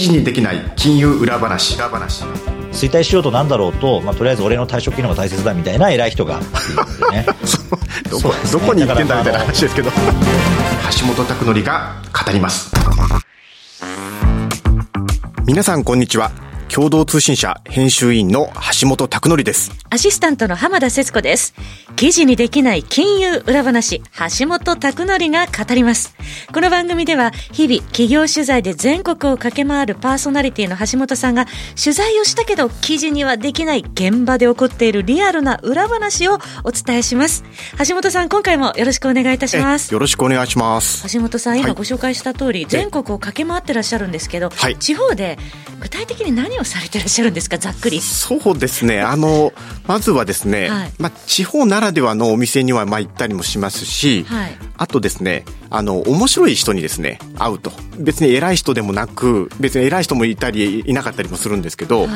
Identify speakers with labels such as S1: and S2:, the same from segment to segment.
S1: 事にできない金融裏話。裏話。
S2: 衰退しようとなんだろうと、まあ、とりあえず俺の退職機能が大切だみたいな偉い人が。ね。
S1: どこ、ね、どこに行ってんだみたいな話ですけど。橋本拓則が語ります。皆さんこんにちは共同通信社編集員の橋本拓則です。
S3: アシスタントの浜田節子です。記事にできない金融裏話、橋本拓則が語ります。この番組では、日々企業取材で全国を駆け回るパーソナリティの橋本さんが、取材をしたけど記事にはできない現場で起こっているリアルな裏話をお伝えします。橋本さん、今回もよろしくお願いいたします。
S1: よろしくお願いします。
S3: 橋本さん、今ご紹介した通り、はい、全国を駆け回ってらっしゃるんですけど、はい、地方で具体的に何をされてらっしゃるんですかざっくり。
S1: そうですね。あのまずはですね、はい、まあ、地方ならではのお店にはまあ行ったりもしますし、はい、あとですねあの面白い人にですね会うと。別に偉い人でもなく別に偉い人もいたりいなかったりもするんですけど、はい、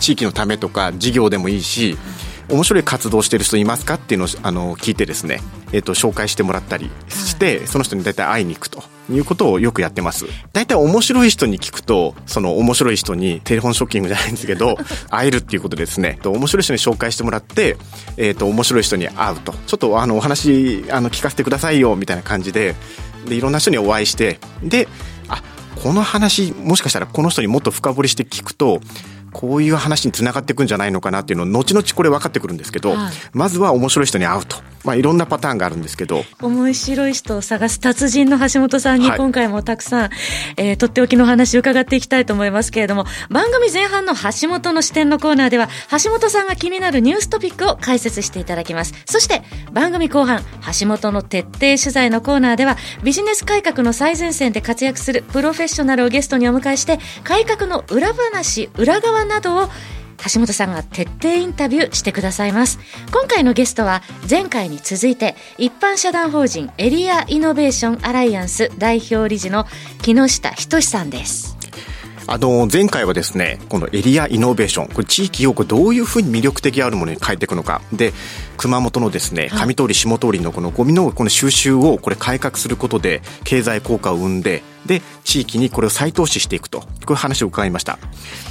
S1: 地域のためとか事業でもいいし、面白い活動してる人いますかっていうのをあの聞いてですね、えー、と紹介してもらったりして、はい、その人に大体会いに行くと。いうことをよくやってます。大体面白い人に聞くとその面白い人にテレフォンショッキングじゃないんですけど 会えるっていうことですね面白い人に紹介してもらって、えー、と面白い人に会うと。ちょっとあのお話あの聞かせてくださいよみたいな感じででいろんな人にお会いしてであこの話もしかしたらこの人にもっと深掘りして聞くとこういう話につながっていくんじゃないのかなっていうのを後々これ分かってくるんですけど、はい、まずは面白い人に会うと。まあ、いろんなパターンがあるんですけど。
S3: 面白い人を探す達人の橋本さんに今回もたくさん、はい、えー、とっておきの話を伺っていきたいと思いますけれども番組前半の橋本の視点のコーナーでは橋本さんが気になるニューストピックを解説していただきます。そして番組後半橋本の徹底取材のコーナーではビジネス改革の最前線で活躍するプロフェッショナルをゲストにお迎えして改革の裏話裏側などを橋本さんが徹底インタビューしてくださいます。今回のゲストは前回に続いて一般社団法人エリアイノベーションアライアンス代表理事の木下仁さんです。
S1: あの前回はですねこのエリアイノベーションこれ地域をどういうふうに魅力的あるものに変えていくのか。で熊本のですね上通り下通りのこのゴミのこの収集をこれ改革することで経済効果を生んでで地域にこれを再投資していくと。こういう話を伺いました。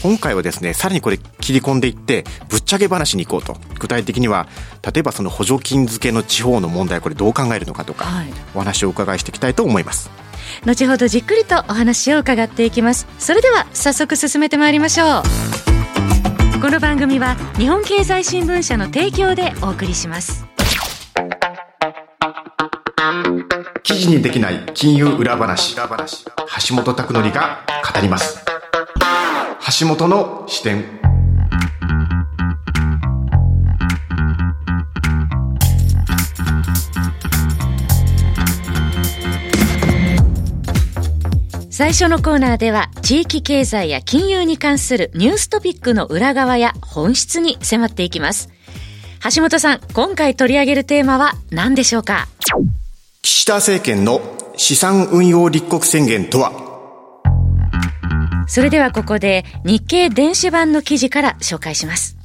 S1: 今回はですねさらにこれ切り込んでいってぶっちゃけ話に行こうと。具体的には例えばその補助金付けの地方の問題これどう考えるのかとか、はい、お話をお伺いしていきたいと思います
S3: 後ほどじっくりとお話を伺っていきます。それでは早速進めてまいりましょう。この番組は日本経済新聞社の提供でお送りします。
S1: 記事にできない金融裏話。橋本拓則が語ります。橋本の視点。
S3: 最初のコーナーでは地域経済や金融に関するニューストピックの裏側や本質に迫っていきます。橋本さん、今回取り上げるテーマは何でしょうか？
S1: 岸田政権の資産運用立国宣言とは？
S3: それではここで日経電子版の記事から紹介します。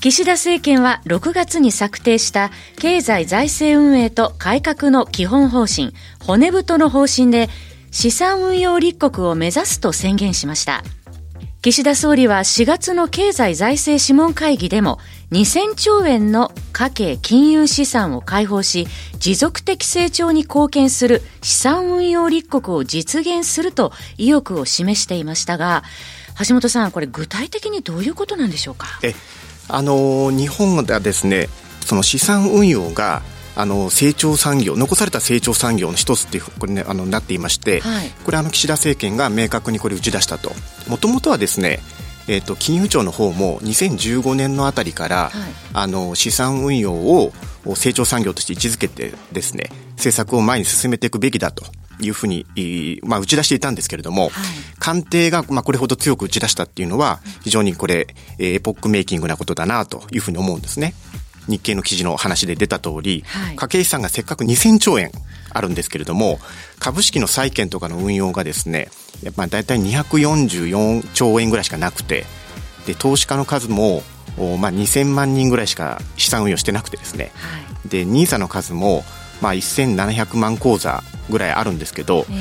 S3: 岸田政権は6月に策定した経済財政運営と改革の基本方針、骨太の方針で資産運用立国を目指すと宣言しました。岸田総理は4月の経済財政諮問会議でも2000兆円の家計金融資産を開放し持続的成長に貢献する資産運用立国を実現すると意欲を示していましたが橋本さんこれ具体的にどういうことなんでしょうか？え
S1: あの日本がですねその資産運用があの成長産業残された成長産業の一つっていうこれ、ね、あのなっていまして、はい、これあの岸田政権が明確にこれ打ち出したと。もともとはですねえーと、金融庁の方も2015年のあたりから、はい、あの資産運用を成長産業として位置づけてですね政策を前に進めていくべきだというふうに、まあ、打ち出していたんですけれども、はい、官邸が、まあ、これほど強く打ち出したっていうのは非常にこれエポックメイキングなことだなというふうに思うんですね。日経の記事の話で出た通り、はい、家計資産がせっかく2000兆円あるんですけれども株式の債券とかの運用がですねやっぱ大体244兆円ぐらいしかなくてで投資家の数もまあ、2000万人ぐらいしか資産運用してなくてですね、はい、で NISA の数も、まあ、1700万口座ぐらいあるんですけど、え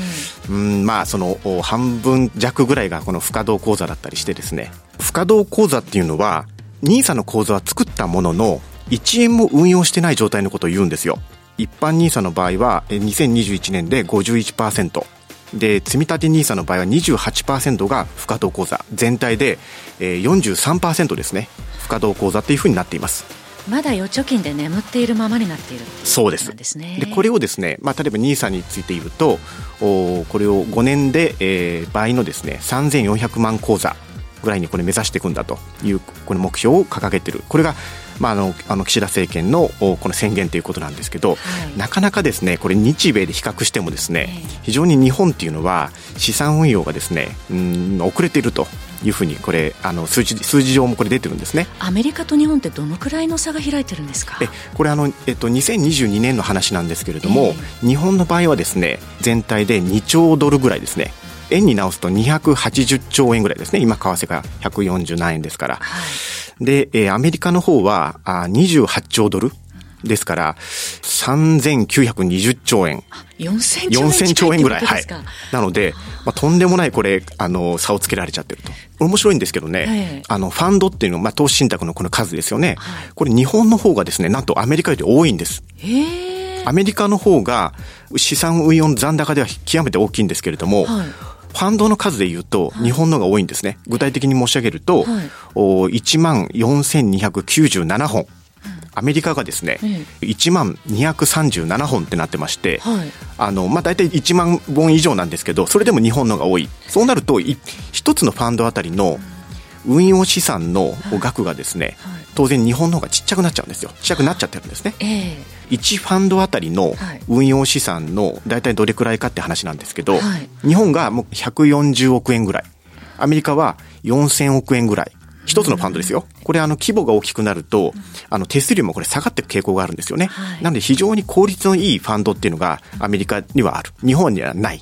S1: ー、うんまあその半分弱ぐらいがこの不稼働口座だったりしてですね。不稼働口座っていうのは NISA の口座は作ったものの1円も運用してない状態のことを言うんですよ。一般 NISA の場合は2021年で51%で積立 NISA の場合は28%が不稼働口座。全体で43%ですね。不稼働口座というふうになっています。
S3: まだ預貯金で眠っているままになっている
S1: そうです。でこれをですね、まあ、例えば NISA について言うとおこれを5年で、えー、倍のですね3400万口座ぐらいにこれ目指していくんだというこの目標を掲げている。これがまあ、あのあの岸田政権のこの宣言ということなんですけど、はい、なかなかですねこれ日米で比較してもですね、非常に日本っていうのは資産運用がですねうん遅れているというふうにこれあの数字数字上もこれ出てるんですね。
S3: アメリカと日本ってどのくらいの差が開いてるんですか？え
S1: これあの、えっと、2022年の話なんですけれども、えー、日本の場合はですね全体で2兆ドルぐらいですね。円に直すと280兆円ぐらいですね。今為替が140何円ですから、はい、で、えー、アメリカの方はあ28兆ドルですから、3920兆円。
S3: 4000兆円4000兆円ぐらい。はい。
S1: なので、まあ、とんでもないこれ、あの、差をつけられちゃってると。面白いんですけどね、あの、ファンドっていうのは、まあ、投資信託のこの数ですよね。はい、これ日本の方がですね、なんとアメリカより多いんです。アメリカの方が資産運用の残高では極めて大きいんですけれども、はいファンドの数で言うと、日本のが多いんですね。具体的に申し上げると、はい、1万4297本。アメリカがですね、うん、1万237本ってなってまして、はい、あのまあ、大体1万本以上なんですけどそれでも日本のが多い。そうなると一つのファンドあたりの運用資産の額がですね、はい。はい、当然日本の方がちっちゃくなっちゃうんですよ。ちっちゃくなっちゃってるんですね、えー、1ファンドあたりの運用資産の大体どれくらいかって話なんですけど、日本がもう140億円ぐらい。アメリカは4000億円ぐらい。一つのファンドですよ。これあの規模が大きくなると、あの手数料もこれ下がっていく傾向があるんですよね。はい、なので非常に効率のいいファンドっていうのがアメリカにはある。日本にはない。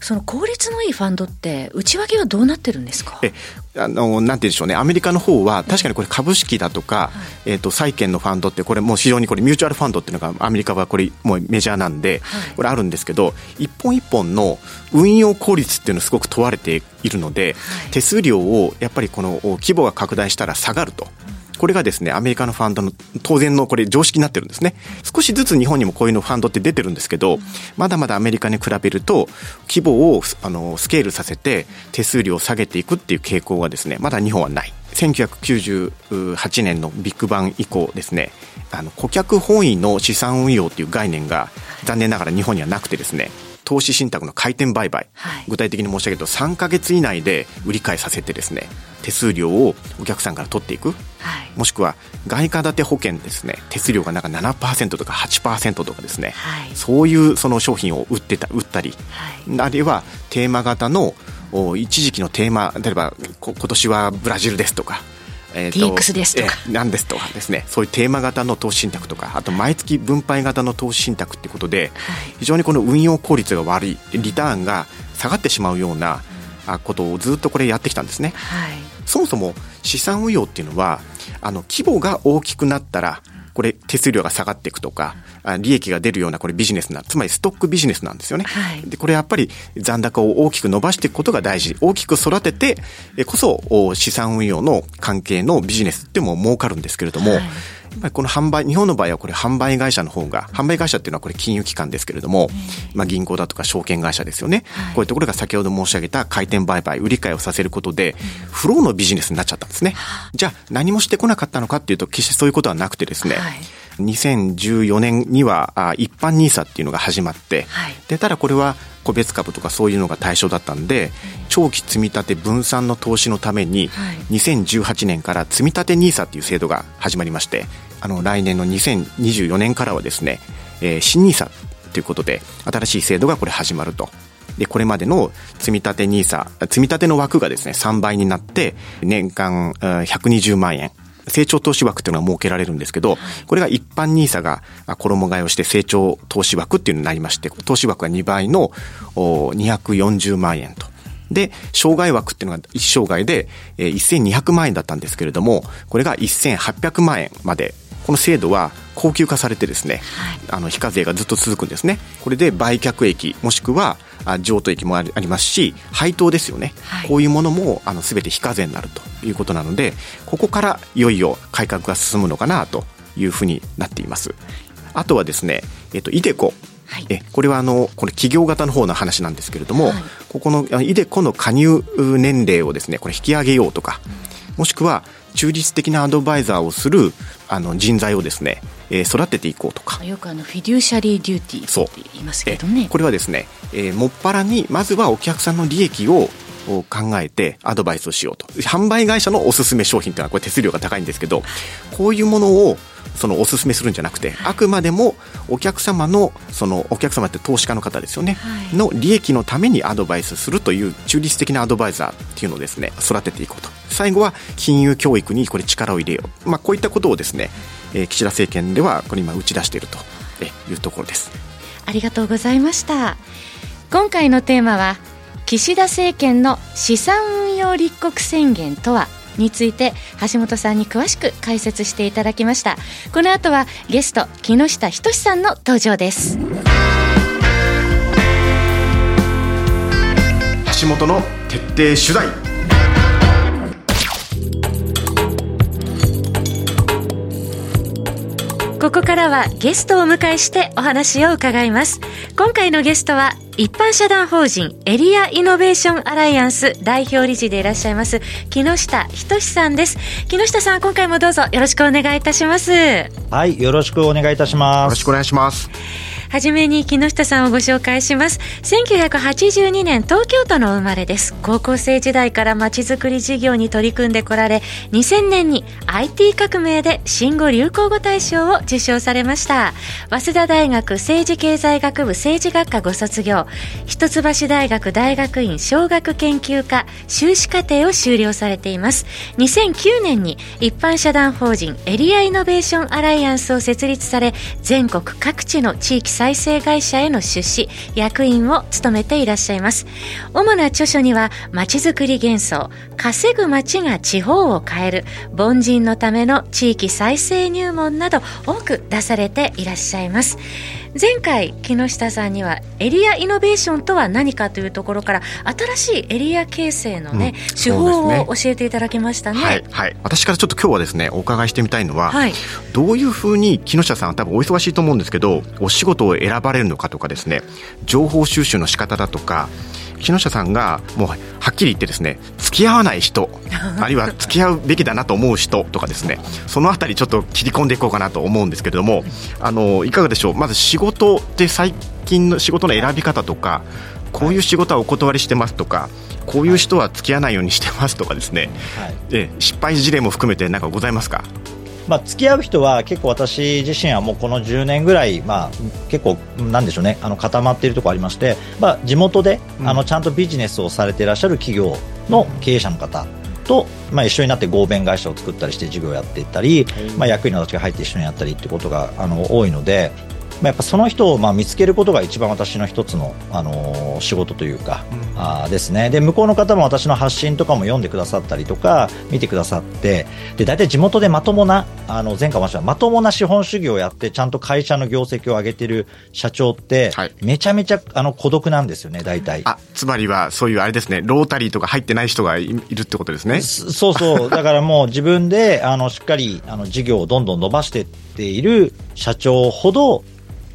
S3: その効率のいいファンドって内訳はどうなってるんですか？
S1: えあのなんて言うんでしょうね。アメリカの方は確かにこれ株式だとか、えー、と債券のファンドってこれもう非常にこれミューチュアルファンドっていうのがアメリカはこれもうメジャーなんで、これあるんですけど一本一本の運用効率っていうのすごく問われているので、手数料をやっぱりこの規模が拡大したら下がると。これがですね、アメリカのファンドの当然のこれ常識になってるんですね。少しずつ日本にもこういうのファンドって出てるんですけど、まだまだアメリカに比べると規模をあのスケールさせて手数料を下げていくっていう傾向がですね、まだ日本はない。1998年のビッグバン以降ですね、あの顧客本位の資産運用っていう概念が残念ながら日本にはなくてですね、投資信託の回転売買、はい、具体的に申し上げると3か月以内で売り買いさせてですね手数料をお客さんから取っていく、はい、もしくは外貨建て保険ですね手数料がなんか7%とか8%とかですね、はい、そういうその商品を売ってた売ったり、あるいはテーマ型の一時期のテーマ例えば今年はブラジルですとか
S3: えーと、DX ですとか、
S1: えー、なんですとかですね。そういうテーマ型の投資信託とかあと毎月分配型の投資信託ってことで、非常にこの運用効率が悪いリターンが下がってしまうようなことをずっとこれやってきたんですね、はい、そもそも資産運用っていうのはあの規模が大きくなったらこれ手数料が下がっていくとか、利益が出るようなこれビジネスな、つまりストックビジネスなんですよね。はい、で、これやっぱり残高を大きく伸ばしていくことが大事。大きく育ててこそ資産運用の関係のビジネスっても儲かるんですけれども、はいやっぱりこの販売、日本の場合はこれ販売会社の方が、販売会社っていうのはこれ金融機関ですけれども、まあ銀行だとか証券会社ですよね。こういうところが先ほど申し上げた回転売買、売り買いをさせることで、フローのビジネスになっちゃったんですね。じゃあ何もしてこなかったのかっていうと、決してそういうことはなくてですね、2014年には一般 NISA っていうのが始まって、でただこれは個別株とかそういうのが対象だったんで、長期積立分散の投資のために、2018年から積立 NISA っていう制度が始まりまして、あの来年の2024年からはですね、えー、新 NISA ということで新しい制度がこれ始まると。で、これまでの積立 NISA、積立の枠がですね、3倍になって、年間120万円。成長投資枠っていうのが設けられるんですけど、これが一般 NISA が衣替えをして成長投資枠っていうのになりまして、投資枠が2倍の240万円と。で、障害枠っていうのが一生涯で1200万円だったんですけれども、これが1800万円までこの制度は高級化されてですね、はい、あの非課税がずっと続くんですね。これで売却益もしくは譲渡益もありますし配当ですよね、はい、こういうものもあの全て非課税になるということなのでここからいよいよ改革が進むのかなというふうになっています。あとはですね、えっと、イデコ。はい、えこれはあのこれ企業型の方の話なんですけれども、はい、ここのイデコの加入年齢をですねこれ引き上げようとか、もしくは中立的なアドバイザーをするあの人材をですね、えー、育てていこうとか。
S3: よくあのフィデューシャリーデューティーって言いますけどね。
S1: これはですね、えー、もっぱらにまずはお客さんの利益を考えてアドバイスをしようと。販売会社のおすすめ商品というのはこれ手数料が高いんですけどこういうものをそのおすすめするんじゃなくてあくまでもお客様のそのお客様って投資家の方ですよね、はい、の利益のためにアドバイスするという中立的なアドバイザーっていうのをですね育てていこうと。最後は金融教育にこれ力を入れよう、まあ、こういったことをですね、えー、岸田政権ではこれ今打ち出していると。いうところです。
S3: ありがとうございました。今回のテーマは岸田政権の資産運用立国宣言とはについて橋本さんに詳しく解説していただきました。この後はゲスト木下仁さんの登場です。
S1: 橋本の徹底取材。
S3: ここからはゲストをお迎えしてお話を伺います。今回のゲストは一般社団法人エリアイノベーションアライアンス代表理事でいらっしゃいます木下仁さんです。木下さん、今回もどうぞよろしくお願いいたします。
S2: はい、よろしくお願いいたします。よ
S1: ろしくお願いします。
S3: はじめに木下さんをご紹介します。1982年東京都の生まれです。高校生時代からまちづくり事業に取り組んでこられ、2000年に IT 革命で新語・流行語大賞を受賞されました。早稲田大学政治経済学部政治学科ご卒業、一橋大学大学院小学研究科修士課程を修了されています。2009年に一般社団法人エリアイノベーションアライアンスを設立され、全国各地の地域再生会社への出資、役員を務めていらっしゃいます。主な著書には、まちづくり幻想、稼ぐ街が地方を変える、凡人のための地域再生入門など多く出されていらっしゃいます。前回木下さんにはエリアイノベーションとは何かというところから新しいエリア形成のね、うん、手法を教えていただきましたね、
S1: はい、はい、私からちょっと今日はですねお伺いしてみたいのは、はい、どういうふうに木下さんは多分お忙しいと思うんですけどお仕事を選ばれるのかとかですね情報収集の仕方だとか木下さんがもうはっきり言ってですね付き合わない人 あるいは付き合うべきだなと思う人とかですねそのあたりちょっと切り込んでいこうかなと思うんですけれどもあのいかがでしょう？まず仕事で最近の仕事の選び方とかこういう仕事はお断りしてますとかこういう人は付き合わないようにしてますとかですね、はい、で失敗事例も含めて何かございますか？
S2: まあ、付き合う人は結構私自身はもうこの10年ぐらい、まあ、結構なんでしょうねあの固まっているところありまして、まあ、地元で、あのちゃんとビジネスをされていらっしゃる企業の経営者の方と、まあ、一緒になって合弁会社を作ったりして事業をやっていったり、まあ、役員の人たちが入って一緒にやったりってことがあの多いので、まあ、やっぱその人をまあ見つけることが一番私の一つの、あのー、仕事というか、うん、あですね。で向こうの方も私の発信とかも読んでくださったりとか見てくださってで大体地元でまともなあの前回もしたまともな資本主義をやってちゃんと会社の業績を上げてる社長って、はい、めちゃめちゃあの孤独なんですよね大体。
S1: あつまりはそういうあれですねロータリーとか入ってない人がいるってことですね？
S2: そうそう。だからもう自分であのしっかりあの事業をどんどん伸ばしていっている社長ほど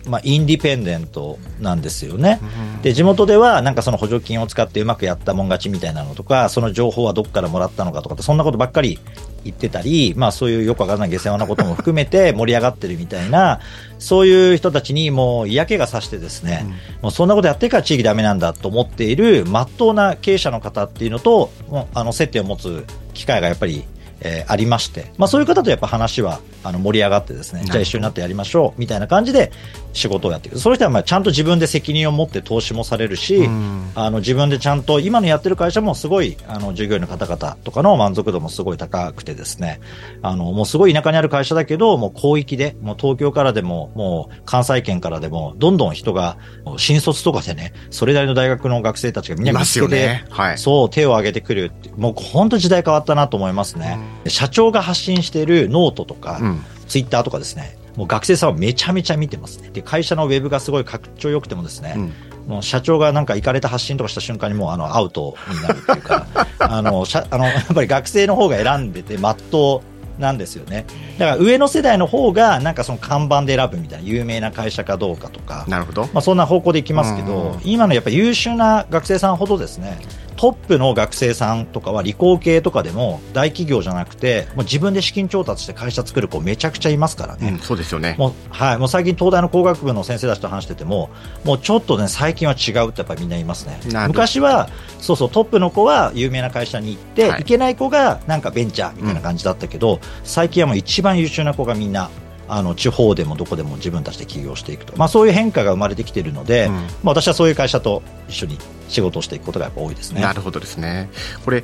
S2: まあ、インディペンデントなんですよね。で、地元では、なんかその補助金を使ってうまくやったもん勝ちみたいなのとか、その情報はどこからもらったのかとかって、そんなことばっかり言ってたり、まあそういうよくわからない下世話なことも含めて 盛り上がってるみたいな、そういう人たちにもう嫌気がさしてですね、うん、もうそんなことやってるから地域ダメなんだと思っている、まっとうな経営者の方っていうのと、あの、接点を持つ機会がやっぱりえー、ありまして、まあ、そういう方とやっぱ話はあの盛り上がってですねじゃあ一緒になってやりましょうみたいな感じで仕事をやっていく。その人はまあちゃんと自分で責任を持って投資もされるし、あの自分でちゃんと今のやってる会社もすごいあの従業員の方々とかの満足度もすごい高くてですね。あのもうすごい田舎にある会社だけどもう広域でもう東京からでももう関西圏からでもどんどん人が新卒とかでねそれなりの大学の学生たちがみんな見つけて、ね。はい、そう手を挙げてくる。もう本当時代変わったなと思いますね。社長が発信しているノートとか、うん。ツイッターとかですね、もう学生さんはめちゃめちゃ見てますね。で、会社のウェブがすごいかっこ良くてもですね、うん、もう社長がなんかイカれた発信とかした瞬間にもうあのアウトになるっていうか、あの、あの、やっぱり学生の方が選んでて、まっとう、なんですよね。だから上の世代の方がなんかその看板で選ぶみたいな有名な会社かどうかとか、
S1: なるほど。
S2: まあそんな方向でいきますけど、今のやっぱ優秀な学生さんほどですね、トップの学生さんとかは理工系とかでも大企業じゃなくてもう自分で資金調達して会社作る子めちゃくちゃいますからね、うん、
S1: そうですよね。
S2: もう,、はい、もう最近東大の工学部の先生たちと話しててももうちょっとね最近は違うってやっぱりみんな言いますね。昔はそうそうトップの子は有名な会社に行って、はい、いけない子がなんかベンチャーみたいな感じだったけど、うん、最近はもう一番優秀な子がみんなあの地方でもどこでも自分たちで起業していくと、まあ、そういう変化が生まれてきているので、うん、まあ、私はそういう会社と一緒に仕事をしていくことがやっぱ多いですね。
S1: なるほどですねこれ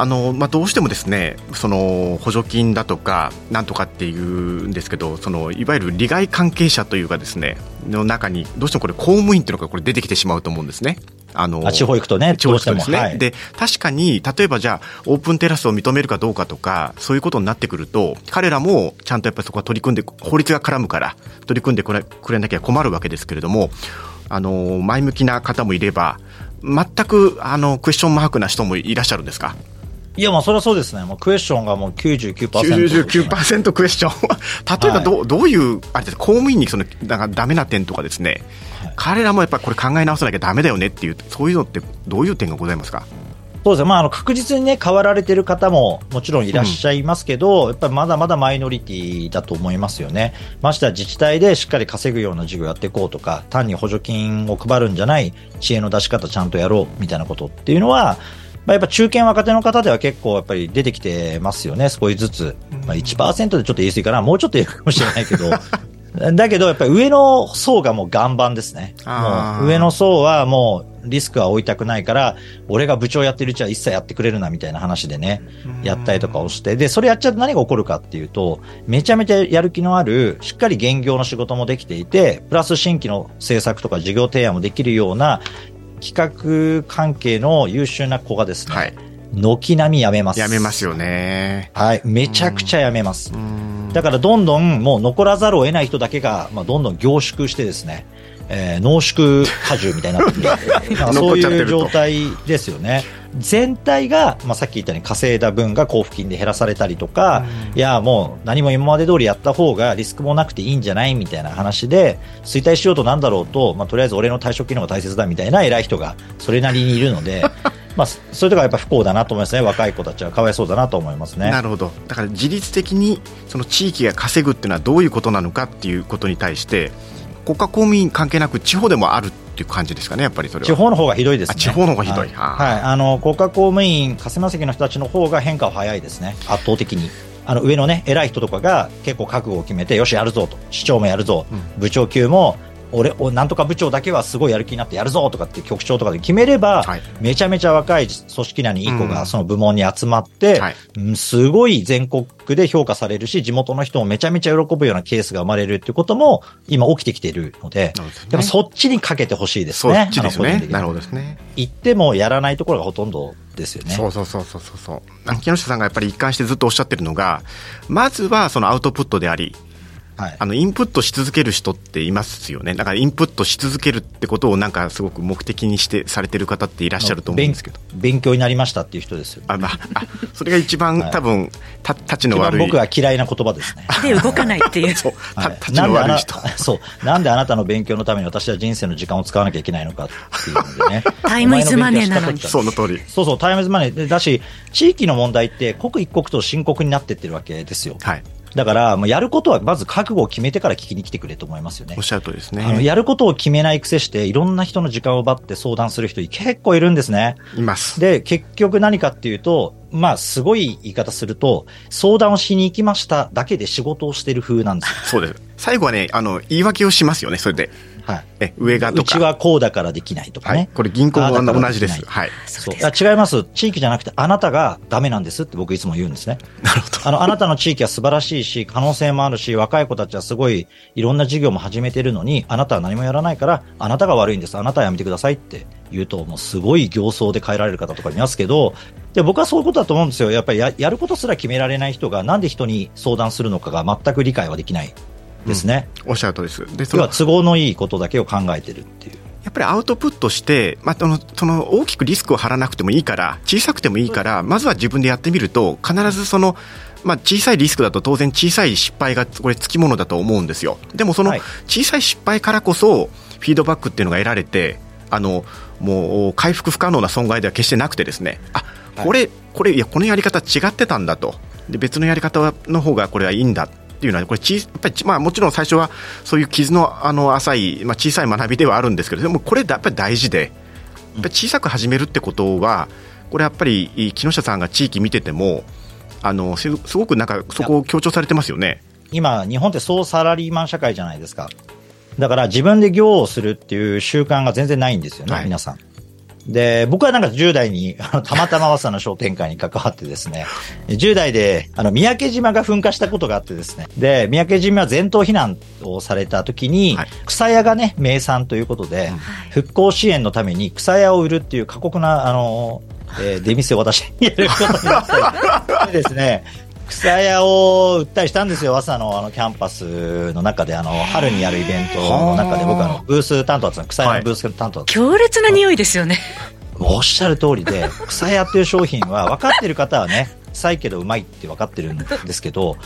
S1: あのまあ、どうしてもですねその補助金だとかなんとかっていうんですけどそのいわゆる利害関係者というかですねの中にどうしてもこれ公務員っていうのがこれ出てきてしまうと思うんですね。
S2: あの地方行くとね、
S1: 地方行くとですね、はい、で確かに例えばじゃあオープンテラスを認めるかどうかとかそういうことになってくると彼らもちゃんとやっぱりそこは取り組んで法律が絡むから取り組んでくれくれなきゃ困るわけですけれどもあの前向きな方もいれば全くあのクエスチョンマークな人もいらっしゃるんですか？
S2: いや、まあ、それはそうですね。もうクエスチョンがもう99%。
S1: 99%クエスチョン。例えばど、はい、どういう、あれです公務員にその、なんかダメな点とかですね、はい、彼らもやっぱりこれ考え直さなきゃだめだよねっていう、そういうのってどういう点がございますか？
S2: そうですね、まあ、あの確実に、ね、変わられてる方ももちろんいらっしゃいますけど、うん、やっぱりまだまだマイノリティだと思いますよね。ましては自治体でしっかり稼ぐような事業やっていこうとか、単に補助金を配るんじゃない知恵の出し方ちゃんとやろうみたいなことっていうのは、まあ、やっぱ中堅若手の方では結構やっぱり出てきてますよね、少しずつ。まあ、1%でちょっと言い過ぎかな、もうちょっと言うかもしれないけど。だけど、やっぱり上の層がもう岩盤ですね。もう上の層はもうリスクは負いたくないから、俺が部長やってるうちは一切やってくれるなみたいな話でね、やったりとかをして、で、それやっちゃうと何が起こるかっていうと、めちゃめちゃやる気のある、しっかり現業の仕事もできていて、プラス新規の政策とか事業提案もできるような企画関係の優秀な子がですね、はい、軒並みやめます。
S1: やめますよね。
S2: はい。めちゃくちゃやめます。だからどんどんもう残らざるを得ない人だけが、まあ、どんどん凝縮してですね、えー、濃縮果汁みたいになってく るそういう状態ですよね。全体が、まあ、さっき言ったように稼いだ分が交付金で減らされたりとか、いや、もう何も今まで通りやった方がリスクもなくていいんじゃないみたいな話で、衰退しようとなんだろうと、まあ、とりあえず俺の退職機能が大切だみたいな偉い人がそれなりにいるので、まあ、そういうところはやっぱ不幸だなと思いますね、若い子たちはかわいそうだなと思いますね。
S1: なるほど。だから自律的にその地域が稼ぐっていうのはどういうことなのかっていうことに対して、国家公務員関係なく地方でもあるっていう感じですかね、やっぱりそれは。
S2: 地方の方がひどいですね。
S1: 地方の方がひどい。
S2: はい。あの、国家公務員、霞席の人たちの方が変化は早いですね、圧倒的に。あの上のね偉い人とかが結構覚悟を決めてよしやるぞと市長もやるぞ、うん、部長級も俺なんとか部長だけはすごいやる気になってやるぞとかって局長とかで決めれば、はい、めちゃめちゃ若い組織内にいい子がその部門に集まって、うん、すごい全国で評価されるし、地元の人もめちゃめちゃ喜ぶようなケースが生まれるっていうことも今起きてきているので、でもそっちにかけてほしいですね。
S1: そっちですね。なるほどですね。
S2: 行ってもやらないところがほとんどですよね。
S1: そうそうそうそうそう。木下さんがやっぱり一貫してずっとおっしゃってるのが、まずはそのアウトプットであり、はい、あのインプットし続ける人っていますよね、だからインプットし続けるってことをなんかすごく目的にしてされてる方っていらっしゃると思うんですけど。
S2: 勉強になりましたっていう人ですよ、ね、
S1: あ、まあ、あそれが一番、はい、多分たたちの悪い。
S2: 僕は嫌いな言葉ですね。
S3: で動かないっていう。そう、
S2: はい、たちの悪い人。そう。なんであなたの勉強のために私は人生の時間を使わなきゃいけないのかっていうのでね。
S3: タイムイズマネーなのに。
S1: その通り。
S2: そうそうタイムイズマネー。だし地域の問題って刻一刻と深刻になってってるわけですよ、
S1: はい
S2: だから、もうやることはまず覚悟を決めてから聞きに来てくれと思いますよね。
S1: おっしゃるとですね。
S2: あの、やることを決めない癖して、いろんな人の時間を奪って相談する人結構いるんですね。
S1: います。
S2: で、結局何かっていうと、まあ、すごい言い方すると、相談をしに行きましただけで仕事をしてる風なんです
S1: そうです。最後はね、あの、言い訳をしますよね、それで。
S2: はい、
S1: え上がとか。
S2: うちはこうだからできないとかね。はい、
S1: これ銀行は同じです。はい。
S2: そう違います。地域じゃなくて、あなたがダメなんですって僕いつも言うんですね。
S1: なるほど。
S2: あの、あなたの地域は素晴らしいし、可能性もあるし、若い子たちはすごいいろんな事業も始めてるのに、あなたは何もやらないから、あなたが悪いんです。あなたはやめてくださいって言うと、もうすごい形相で変えられる方とかいますけど、で僕はそういうことだと思うんですよ。やっぱりややることすら決められない人が、なんで人に相談するのかが全く理解はできないですね。
S1: うん、おっしゃるとです。
S2: で、それは都合のいいことだけを考えてるっていう。
S1: やっぱりアウトプットして、まあ、そのその大きくリスクを張らなくてもいいから、小さくてもいいから、まずは自分でやってみると、必ずその、まあ、小さいリスクだと当然小さい失敗がこれつきものだと思うんですよ。でもその小さい失敗からこそ、フィードバックっていうのが得られて、あの、もう回復不可能な損害では決してなくてですね、あ、これ、これ、いや、このやり方違ってたんだと。で、別のやり方の方がこれはいいんだっていうのは、これちやっぱり、まあ、もちろん最初はそういう傷のあの浅い、まあ、小さい学びではあるんですけどでもこれやっぱり大事でやっぱり小さく始めるってことはこれやっぱり木下さんが地域見ててもあのすごくなんかそこを強調されてますよね
S2: 今、日本って総サラリーマン社会じゃないですか。だから自分で業をするっていう習慣が全然ないんですよね、はい、皆さん。で、僕はなんか10代に、たまたま早稲の商店会に関わってですね、10代で、あの、三宅島が噴火したことがあってですね、で、三宅島は全島避難をされた時に、はい、草屋がね、名産ということで、復興支援のために草屋を売るっていう過酷な、あの、えー、出店を私にやることになったりですね、草屋を売ったりしたんですよ、朝のあのキャンパスの中で、あの春にやるイベントの中で、僕あの、ブース担当だった草屋のブース担当だった、
S3: 強烈な匂いですよね。
S2: おっしゃる通りで、草屋っていう商品は分かってる方はね、臭いけどうまいって分かってるんですけど、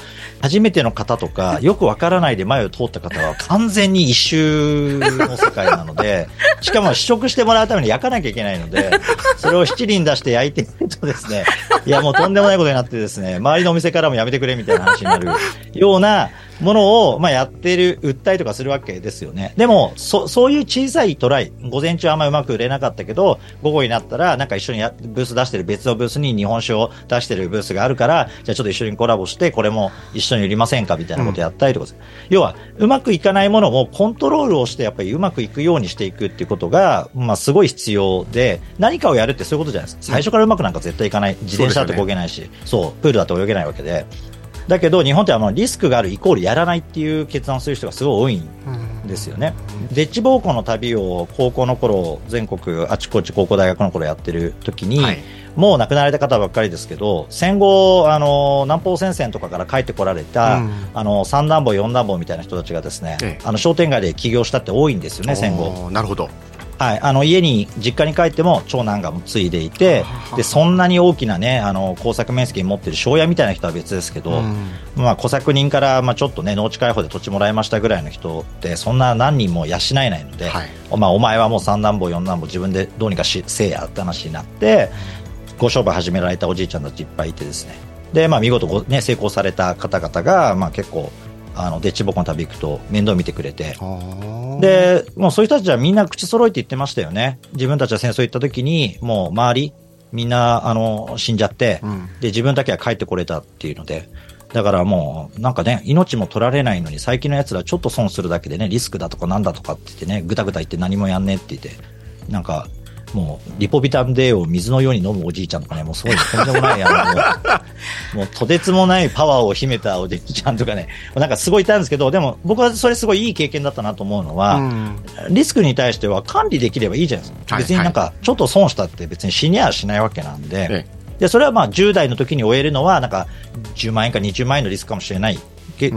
S2: 初めての方とか、よく分からないで前を通った方は完全に一周の世界なので、しかも試食してもらうために焼かなきゃいけないので、それを七輪出して焼いてみるとですね、いやもうとんでもないことになってですね、周りのお店からもやめてくれみたいな話になるようなものを、まあ、やってる、売ったりとかするわけですよね。でも、そ、そういう小さいトライ、午前中あんまうまく売れなかったけど、午後になったら、なんか一緒にやブース出してる別のブースに日本酒を出してるブースがあるから、じゃあちょっと一緒にコラボして、これも一緒に売りませんかみたいなことやったりとか、うん、要は、うまくいかないものもコントロールをして、やっぱりうまくいくようにしていくっていうことが、まあ、すごい必要で、何かをやるってそういうことじゃないですか。最初からうまくなんか絶対いかない。自転車だと漕げないし、そう、ねそう、プールだと泳げないわけで。だけど日本ってあのリスクがあるイコールやらないっていう決断をする人がすごい多いんですよね。デッチ暴行の旅を高校の頃全国あちこち高校大学の頃やってる時に、はい、もう亡くなられた方ばっかりですけど戦後あの南方戦線とかから帰ってこられた、うん、あの三男坊四男坊みたいな人たちがですね、ええ、あの商店街で起業したって多いんですよね戦後。
S1: なるほど
S2: はい、あの家に実家に帰っても長男が継いでいてでそんなに大きな、ね、あの工作面積に持ってる庄屋みたいな人は別ですけど、うん、まあ、小作人から、まあ、ちょっと、ね、農地開放で土地もらいましたぐらいの人ってそんな何人も養えないので、はい、まあ、お前はもう三男坊四男坊自分でどうにかしせえやって話になってご商売始められたおじいちゃんたちいっぱいいてですね。で、まあ、見事ご、ね、成功された方々が、まあ、結構あのデッチボコの旅行くと面倒見てくれて。でもうそういう人たちはみんな口揃えて言ってましたよね。自分たちは戦争行った時にもう周りみんなあの死んじゃって、うん、で自分だけは帰ってこれたっていうので。だからもう、なんかね、命も取られないのに、最近のやつらちょっと損するだけでね、リスクだとかなんだとかって言ってね、ぐたぐた言って何もやんねえって言って、なんか、もう、リポビタン D を水のように飲むおじいちゃんとかね、もうすごい、とんでもない、あの、もう、とてつもないパワーを秘めたおじいちゃんとかね、なんかすごいいたんですけど、でも、僕はそれすごいいい経験だったなと思うのは、うん、リスクに対しては管理できればいいじゃないですか。別になんか、ちょっと損したって別に死にはしないわけなんで、で、それはまあ10代の時に終えるのは、なんか10万円か20万円のリスクかもしれない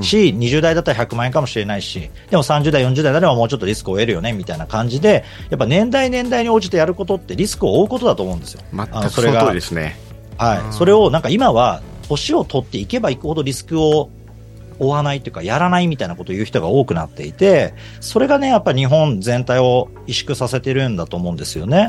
S2: し、うん、20代だったら100万円かもしれないし、でも30代、40代ではもうちょっとリスクを得るよねみたいな感じで、やっぱ年代、年代に応じてやることってリスクを負うことだと思うんですよ。
S1: 全くその通りですね。
S2: はい。それをなんか今は、年を取っていけばいくほどリスクを負わないというか、やらないみたいなことを言う人が多くなっていて、それがね、やっぱり日本全体を萎縮させてるんだと思うんですよね。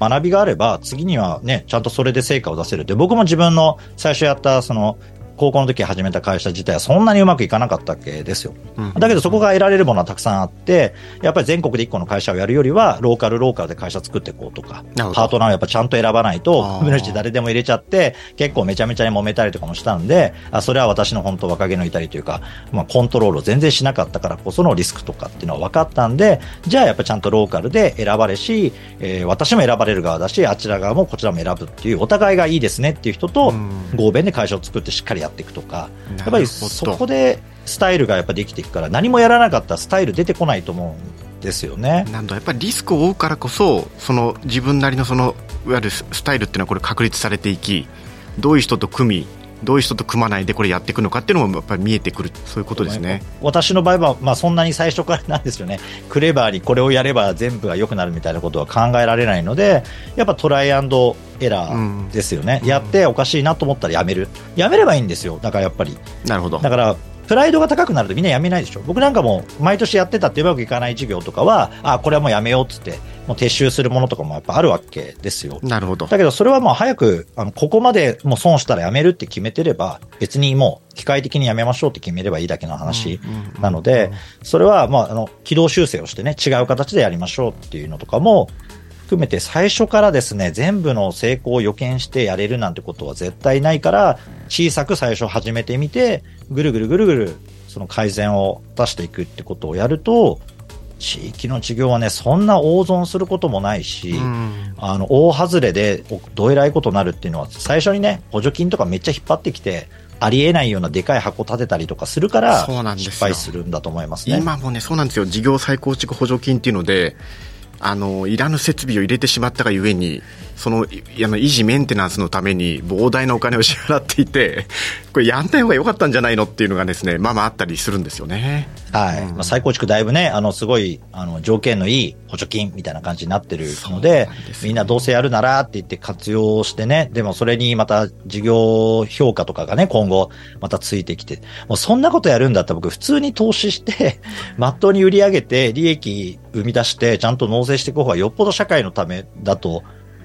S2: 学びがあれば、次にはね、ちゃんとそれで成果を出せるって、僕も自分の最初やった、その、高校の時始めた会社自体はそんなにうまくいかなかったわけですよ。だけどそこが得られるものはたくさんあって、やっぱり全国で1個の会社をやるよりは、ローカルローカルで会社作っていこうとか、パートナーをやっぱちゃんと選ばないと、無主誰でも入れちゃって、結構めちゃめちゃに揉めたりとかもしたんで、あそれは私の本当若気の至りというか、まあ、コントロールを全然しなかったからこそのリスクとかっていうのは分かったんで、じゃあやっぱちゃんとローカルで選ばれし、えー、私も選ばれる側だし、あちら側もこちらも選ぶっていう、お互いがいいですねっていう人と、合弁で会社を作ってしっかりやっていくとか、やっぱりそこでスタイルがやっぱできていくから、何もやらなかったらスタイル出てこないと思うんですよね。
S1: なんだやっぱりリスクを負うからこそ、その自分なりのそのいわゆるスタイルっていうのはこれ確立されていき、どういう人と組み、どういう人と組まないでこれやっていくのかっていうのもやっぱり見えてくるそういうことですね。
S2: 私の場合は、まあ、そんなに最初からなんですよね。クレバーにこれをやれば全部が良くなるみたいなことは考えられないのでやっぱトライアンドエラーですよね、うん、やっておかしいなと思ったらやめる。やめればいいんですよ。だからやっぱり。
S1: なるほど。
S2: だからプライドが高くなるとみんなやめないでしょ。僕なんかも毎年やってたってうまくいかない授業とかはあこれはもうやめようっつってもう撤収するものとかもやっぱあるわけですよ。
S1: なるほど。
S2: だけどそれはもう早くあのここまでもう損したらやめるって決めてれば別にもう機械的にやめましょうって決めればいいだけの話なのでそれはまああの軌道修正をしてね違う形でやりましょうっていうのとかも含めて最初からですね、全部の成功を予見してやれるなんてことは絶対ないから、小さく最初始めてみて、ぐるぐるぐるぐるその改善を出していくってことをやると、地域の事業はね、そんな大損することもないし、うん、あの、大外れでどえらいことになるっていうのは、最初にね、補助金とかめっちゃ引っ張ってきて、ありえないようなでかい箱立てたりとかするから、失敗するんだと思いますね。
S1: 今もね、そうなんですよ。事業再構築補助金っていうので、あのいらぬ設備を入れてしまったがゆえにその維持メンテナンスのために膨大なお金を支払っていて これやんない方が良かったんじゃないのっていうのがですねまあまああったりするんですよね。
S2: はい、うん、まあ、再構築だいぶねあのすごいあの条件のいい補助金みたいな感じになってるので、ね、みんなどうせやるならって言って活用してねでもそれにまた事業評価とかがね今後またついてきてもうそんなことやるんだったら僕普通に投資してまっとうに売り上げて利益生み出してちゃんと納税していく方がよっぽど社会のためだと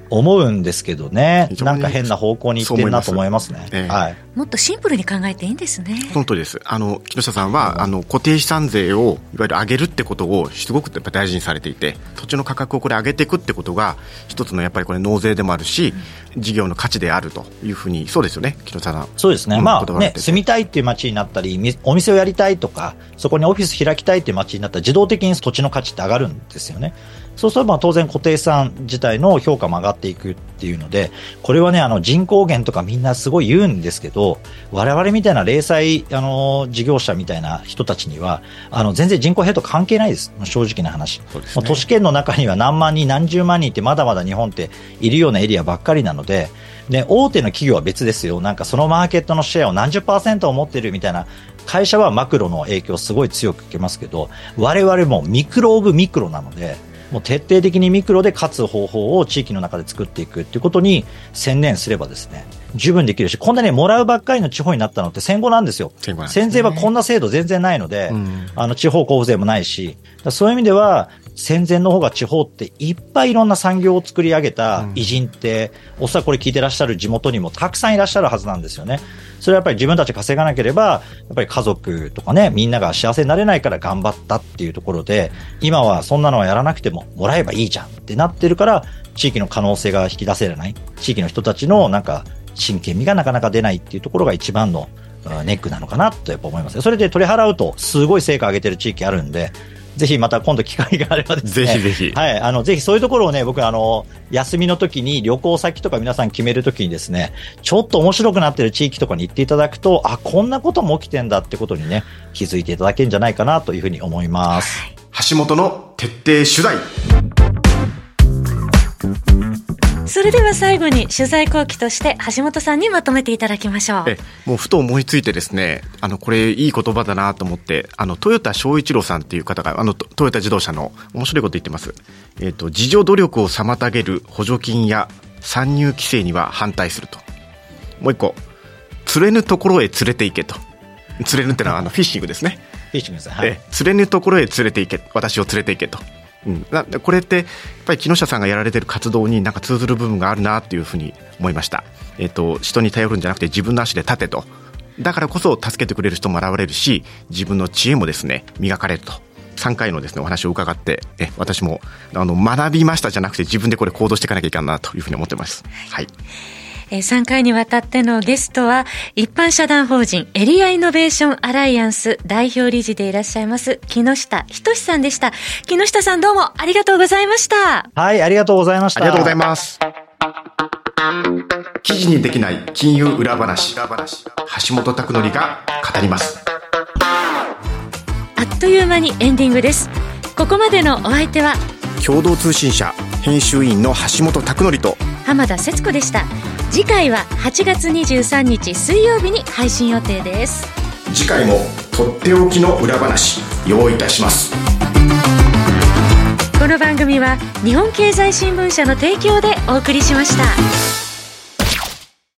S2: 思うんですけどね、なんか変な方向にいってるなと思いますね、ええ、はい、
S3: もっとシンプルに考えていいんですね。
S1: その通りです。あの木下さんは、うん、あの固定資産税をいわゆる上げるってことをすごくやっぱ大事にされていて、土地の価格をこれ上げていくってことが一つのやっぱりこれ納税でもあるし、うん、事業の価値であるというふうにそうですよね、木下さん。
S2: そうですね。うん、まあね住みたいっていう街になったり、お店をやりたいとか、そこにオフィス開きたいっていう街になったら自動的に土地の価値って上がるんですよね。そうすれば当然固定資産自体の評価も上がっていくっていうので、これはね、あの人口減とかみんなすごい言うんですけど、我々みたいな零細、あの、事業者みたいな人たちには、あの、全然人口減と関係ないです。正直な話。ね、都市圏の中には何万人、何十万人ってまだまだ日本っているようなエリアばっかりなので、で、大手の企業は別ですよ。なんかそのマーケットのシェアを何十パーセントを持ってるみたいな会社はマクロの影響をすごい強く受けますけど、我々もミクロオブミクロなので、もう徹底的にミクロで勝つ方法を地域の中で作っていくっていうことに専念すればですね、十分できるし、こんなにもらうばっかりの地方になったのって戦後なんですよ。戦後、ね、戦前はこんな制度全然ないので、うん、あの地方交付税もないし、そういう意味では、戦前の方が地方っていっぱいいろんな産業を作り上げた偉人って、うん、おそらくこれ聞いてらっしゃる地元にもたくさんいらっしゃるはずなんですよね。それはやっぱり自分たち稼がなければ、やっぱり家族とかね、みんなが幸せになれないから頑張ったっていうところで、今はそんなのはやらなくてももらえばいいじゃんってなってるから、地域の可能性が引き出せない。地域の人たちのなんか真剣味がなかなか出ないっていうところが一番のネックなのかなとやっぱ思います。それで取り払うとすごい成果上げてる地域あるんで、ぜひまた今度機会があればですね。
S1: ぜひぜひ。
S2: はい。あの、ぜひそういうところをね、僕あの、休みの時に旅行先とか皆さん決めるときにですね、ちょっと面白くなってる地域とかに行っていただくと、あ、こんなことも起きてんだってことにね、気づいていただけるんじゃないかなというふうに思います。
S1: 橋本の徹底取材。
S3: それでは最後に取材後期として橋本さんにまとめていただきましょう。え
S1: もうふと思いついてですねあのこれいい言葉だなと思ってあの豊田翔一郎さんっていう方があのトヨタ自動車の面白いこと言ってます、えーと、自助努力を妨げる補助金や参入規制には反対すると。もう一個釣れぬところへ連れて行けと。釣れぬってのはあのフィッシングですね。
S2: フィッシングです、はい、
S1: 釣れぬところへ連れて行け私を連れて行けとうん、これってやっぱり木下さんがやられてる活動になんか通ずる部分があるなというふうに思いました、えーと、人に頼るんじゃなくて自分の足で立てと。だからこそ助けてくれる人も現れるし自分の知恵もですね磨かれると。3回のですねお話を伺ってえ私もあの学びましたじゃなくて自分でこれ行動していかなきゃいけないなというふうに思ってます。はい
S3: 3回にわたってのゲストは、一般社団法人エリアイノベーションアライアンス代表理事でいらっしゃいます、木下仁さんでした。木下さんどうもありがとうございました。
S2: はい、ありがとうございました。
S1: ありがとうございます。記事にできない金融裏話、橋本拓則が語ります。
S3: あっという間にエンディングですここまでのお相手は
S1: 共同通信社編集員の橋本拓則と
S3: 浜田節子でした次回は8月23日水曜日に配信予定です
S1: 次回もとっておきの裏話用意いたします
S3: この番組は日本経済新聞社の提供でお送りしました。